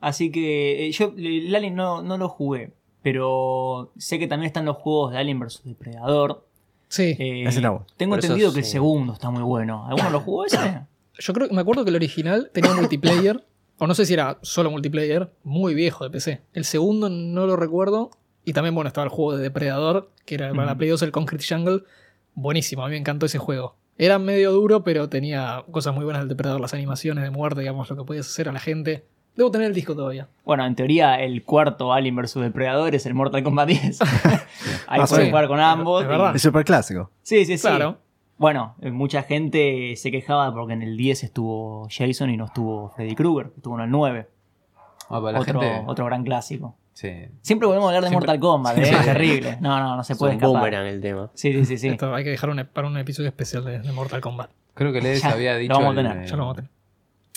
Así que eh, yo el Alien no, no lo jugué. Pero sé que también están los juegos de Alien vs Depredador. Sí. Eh, Ese bueno. Tengo Por entendido que el segundo está muy bueno. ¿Alguno lo jugó ese? Yo creo me acuerdo que el original tenía multiplayer, o no sé si era solo multiplayer, muy viejo de PC. El segundo no lo recuerdo. Y también, bueno, estaba el juego de Depredador, que era para la. Play 2, el Concrete Jungle. Buenísimo, a mí me encantó ese juego. Era medio duro, pero tenía cosas muy buenas del Depredador, las animaciones de muerte, digamos, lo que podías hacer a la gente. Debo tener el disco todavía. Bueno, en teoría el cuarto Alien vs Depredador es el Mortal Kombat 10. Ahí Ah, puedes sí. jugar con ambos. Es verdad. y- Es súper clásico. Sí, sí, sí. Claro. Bueno, eh, mucha gente se quejaba porque en el 10 estuvo Jason y no estuvo Freddy Krueger, estuvo en el 9. Ah, para la Otro, gente. otro gran clásico. Sí. Siempre volvemos a hablar de Siempre- Mortal Kombat, ¿eh? es terrible. No, no, no se puede escapar. boomerang el tema. Sí, sí, sí, sí. Esto hay que dejar un- para un episodio especial de, de Mortal Kombat. Creo que Ledes Ya, había lo dicho. vamos a el, tener, Ya lo vamos a tener.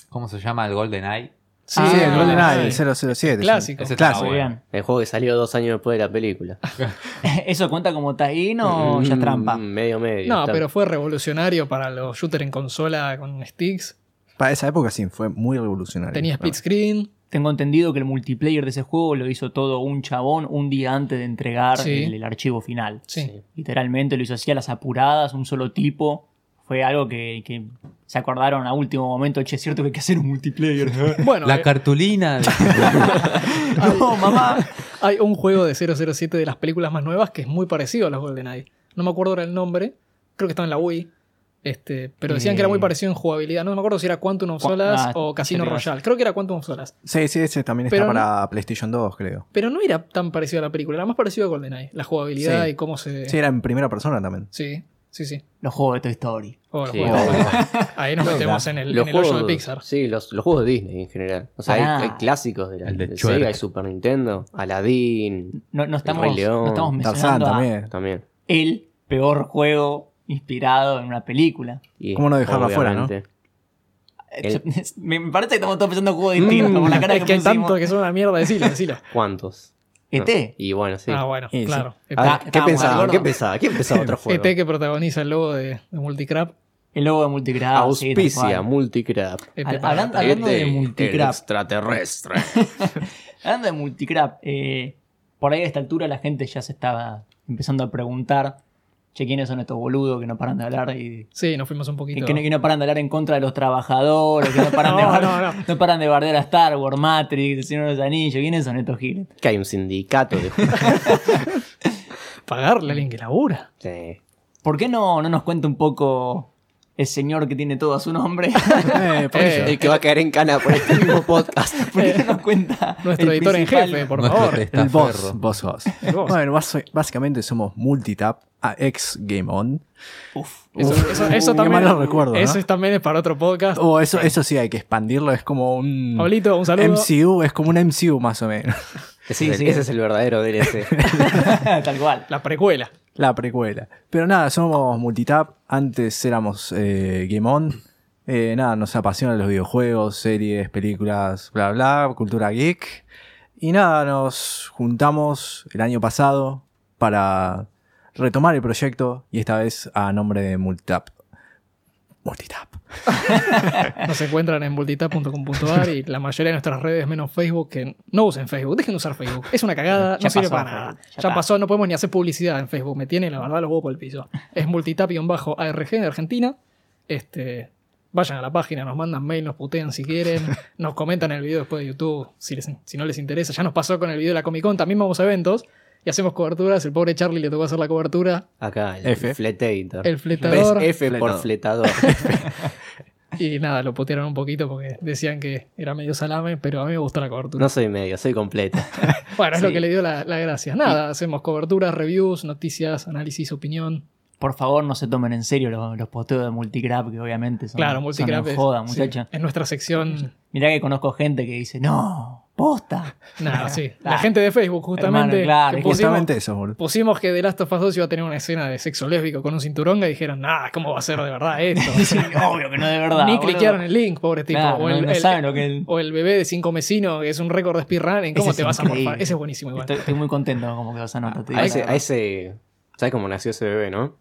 ¿Cómo se llama? El Golden Eye. Sí, Ah, el GoldenEye, sí. el 007. Clásico. Ese Clásico. Bien. El juego que salió dos años después de la película. ¿Eso cuenta como tie o ya es Mm, trampa? Medio medio. No, está- pero fue revolucionario para los shooters en consola con sticks. Para esa época sí, fue muy revolucionario. Tenía split screen. Tengo entendido que el multiplayer de ese juego lo hizo todo un chabón un día antes de entregar Sí. el, el archivo final. Sí. Sí. Literalmente lo hizo así a las apuradas, un solo tipo. Fue algo que, que se acordaron a último momento, che, es cierto que hay que hacer un multiplayer. Bueno, La eh, cartulina. de- no, mamá. hay un juego de 007 de las películas más nuevas que es muy parecido a los GoldenEye. No me acuerdo ahora el nombre. Creo que estaba en la Wii. Este, pero decían que era muy Eh. parecido en jugabilidad. No me acuerdo si era Quantum of Solace ah, o Casino ya te Royale. Creo que era Quantum of Solace. Sí, sí, ese también está Pero no- para PlayStation 2, creo. Pero no era tan parecido a la película. Era más parecido a GoldenEye. La jugabilidad Sí. y cómo se. Sí, era en primera persona también. sí, sí. sí. Los juegos de Toy Story. Oh, Sí, juegos. Ahí nos metemos en el, los en el hoyo juegos de Pixar. Sí, los, los juegos de Disney en general. O sea, hay- Ah. hay, clásicos de, la, El de de. Sega y Super Nintendo. Aladdin No, no estamos, Rey León, no estamos Tarzán mencionando a también. también. el peor juego inspirado en una película. Y, ¿Cómo no dejarlo afuera, no? Me parece que estamos todos pensando en juegos distintos, Mm, por la cara Es que hay pusimos. tanto que son una mierda. Decilo, decilo. ¿Cuántos? ET. Y bueno, sí. Ah, bueno, sí. claro. ET, Ah, ¿Qué estábamos pensaba? acuerdo. ¿Qué pensaba? ¿Quién pensaba otro juego? ET que protagoniza el logo de, de Multicrap. El logo de tal Auspicia, multicrap. ET Al- para hablando- hablando de Este, multicrap. el extraterrestre. Hablando de multicrap, eh, por ahí a esta altura la gente ya se estaba empezando a preguntar, che, ¿quiénes son estos boludos que no paran de hablar y Sí, nos fuimos un poquito. que no, que no paran de hablar en contra de los trabajadores, que no paran, de, No, bar- no, no. no paran de bardear a Star Wars, Matrix, El Señor de los Anillos? ¿Quiénes son estos giles? que hay un sindicato de Pagarle a alguien que labura. Sí. ¿Por qué no, no nos cuenta un poco el señor que tiene todo a su nombre? Eh, por Eh. El que va a caer en cana por este mismo podcast. ¿Por qué no nos cuenta? Nuestro el editor en jefe, por Nuestro favor. El boss, boss, boss. El boss. Bueno, básicamente somos multitap a ex Game On. Uf, Eso, Uf, eso- eso qué también, eso es- también es para otro podcast. Oh, eso, eso sí hay que expandirlo, es como un Pablito, un saludo. MCU, es como un MCU más o menos. Ese, Sí, es, el, sí. ese es el verdadero DLC. tal cual. La precuela. La precuela. Pero nada, somos multitap. Antes éramos eh, Game On. Eh, nada, nos apasionan los videojuegos, series, películas, bla, bla, cultura geek. Y nada, nos juntamos el año pasado para retomar el proyecto y esta vez a nombre de Multitap. Multitap. Nos encuentran en multitap.com.ar y la mayoría de nuestras redes, menos Facebook, que no usen Facebook. Dejen de usar Facebook. Es una cagada, Ya no sirve pasó, para nada. Ya pasó, no podemos ni hacer publicidad en Facebook. Me tiene, la verdad, los huevos por el piso. Es multitap-ARG de Argentina. Este, vayan a la página, nos mandan mail, nos putean si quieren, nos comentan el video después de YouTube si, les- si no les interesa. Ya nos pasó con el video de la Comic Con, también vamos a eventos y hacemos coberturas. El pobre Charlie le tocó hacer la cobertura. Acá, el F. fletator. El fletador. ¿Ves? F por Fletador. Y nada, lo putearon un poquito porque decían que era medio salame, pero a mí me gustó la cobertura. No soy medio, soy completo. Bueno, es Sí. lo que le dio la, la gracia. Nada, hacemos coberturas, reviews, noticias, análisis, opinión. Por favor, no se tomen en serio los, los posteos de Multicrap, que obviamente son, Claro, son multicrap en es, joda, sí, muchacha. es nuestra sección. Mirá que conozco gente que dice, no, posta. Nada, sí. La gente de Facebook, justamente. hermano, claro, que pusimos, Justamente eso, boludo. pusimos que The Last of Us 2 iba a tener una escena de sexo lésbico con un cinturón y dijeron, nah, ¿cómo va a ser de verdad esto? Sí, obvio que no de verdad. Ni cliquearon el link, pobre tipo. Claro, o, el, no, no el- saben lo que el- o el bebé de cinco vecinos, que es un récord de speedrunning. ¿Cómo Ese te vas a increíble. morfar? Ese es buenísimo igual. Estoy, estoy muy contento como que vas a notar. A digo. ese, a ese. ¿Sabes cómo nació ese bebé, no?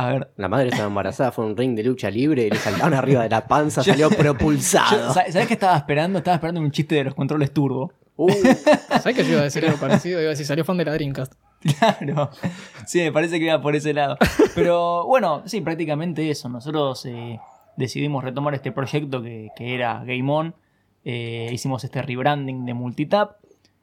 A ver. La madre estaba embarazada, fue un ring de lucha libre y le saltaron arriba de la panza, salió Yo- propulsado. ¿Sabes qué estaba esperando? Estaba esperando un chiste de los controles turbo. Uh, ¿Sabes que yo iba a decir algo parecido? Iba a decir, salió fan de la Dreamcast. Claro, sí, me parece que iba por ese lado. Pero bueno, sí, prácticamente eso. Nosotros eh, decidimos retomar este proyecto que, que era Game On. Eh, hicimos este rebranding de Multitap.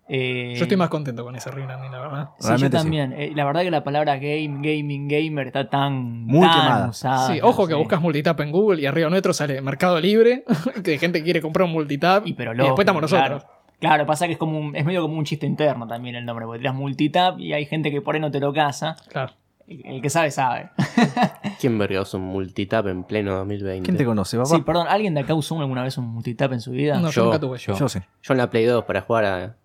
Eh, Yo estoy más contento con ese rebranding, la verdad. Sí, yo sí. también. Eh, la verdad que la palabra game, gaming, gamer está tan, Muy tan quemada. usada. Sí, ojo que sí. buscas multitap en Google y arriba nuestro sale Mercado Libre, que gente quiere comprar un multitap. Y, pero después lógico, estamos nosotros. Claro, Claro, pasa que es como un- es medio como un chiste interno también el nombre, porque tiras multitap y hay gente que por ahí no te lo casa. Claro. El el que sabe, sabe. ¿Quién verga usa un multitap en pleno 2020? ¿Quién te conoce, papá? Sí, perdón, ¿alguien de acá usó alguna vez un multitap en su vida? No, yo, Yo- nunca tuve. Yo. Yo sé. Yo en la Play 2 para jugar a-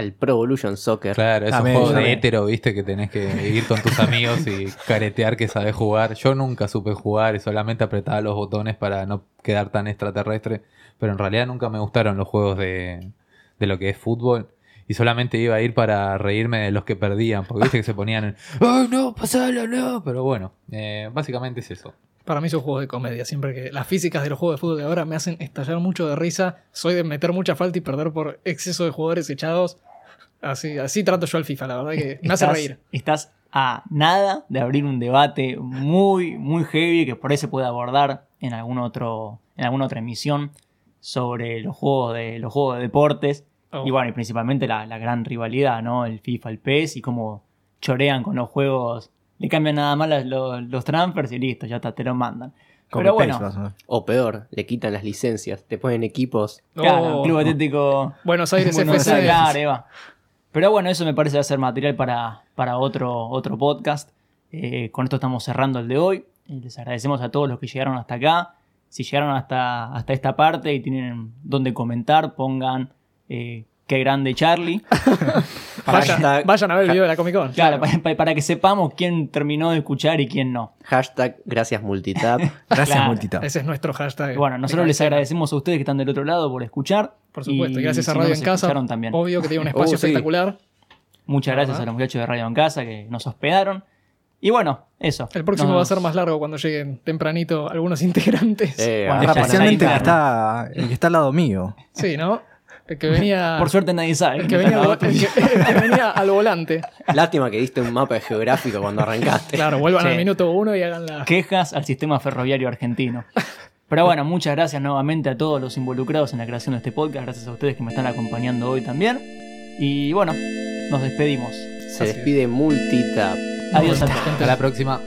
al Pro Evolution Soccer. Claro, esos También, juegos de hétero, viste, que tenés que ir con tus amigos y caretear que sabes jugar. Yo nunca supe jugar y solamente apretaba los botones para no quedar tan extraterrestre. Pero en realidad nunca me gustaron los juegos de, de lo que es fútbol. Y solamente iba a ir para reírme de los que perdían. Porque viste que se ponían en. ¡Ay, no! ¡Pasalo, no! Pero bueno, eh, básicamente es eso. Para mí son juegos de comedia. Siempre que las físicas de los juegos de fútbol de ahora me hacen estallar mucho de risa. Soy de meter mucha falta y perder por exceso de jugadores echados. Así, así trato yo al FIFA, la verdad que me hace Estás- reír. Estás a nada de abrir un debate muy, muy heavy que por ahí se puede abordar en algún otro, en alguna otra emisión sobre los juegos de, los juegos de deportes. Oh. Y bueno, y principalmente la, la gran rivalidad, ¿no? El FIFA, el PES y cómo chorean con los juegos. Le cambian nada más los, los transfers y listo, ya está, te lo mandan. Pero bueno. O peor, le quitan las licencias. Te ponen equipos. claro, Oh. Club Atlético Buenos Aires Bueno, FC. claro. Pero bueno, eso me parece va a ser material para, para otro, otro podcast. Eh, con esto estamos cerrando el de hoy. Eh, Les agradecemos a todos los que llegaron hasta acá. Si llegaron hasta, hasta esta parte y tienen donde comentar, pongan eh, qué grande Charlie. Vayan, Hashtag- vayan a ver el video de la Comic Con. Claro, para, para- para que sepamos quién terminó de escuchar y quién no. Hashtag gracias multitap. Gracias, Claro. Multitap. Ese es nuestro hashtag. Bueno, nosotros les agradecemos a ustedes que están del otro lado por escuchar. Por supuesto. Y, gracias a si no Radio nos en Casa. escucharon también. Obvio que tiene un espacio Oh, sí. espectacular. Muchas gracias Ajá. a los muchachos de Radio en Casa que nos hospedaron. Y bueno, eso. El próximo Nos- va a ser más largo cuando lleguen tempranito algunos integrantes. Eh, Bueno, Especialmente el que, está, el que está al lado mío. Sí, ¿no? El que venía. Por suerte nadie sabe. el que, venía al, el que- el que venía al volante. Lástima que diste un mapa geográfico cuando arrancaste. Claro, vuelvan Sí. al minuto uno y hagan la. Quejas al sistema ferroviario argentino. Pero bueno, muchas gracias nuevamente a todos los involucrados en la creación de este podcast. Gracias a ustedes que me están acompañando hoy también. Y bueno, nos despedimos. Se despide multitap. Adiós a todos. Hasta la próxima.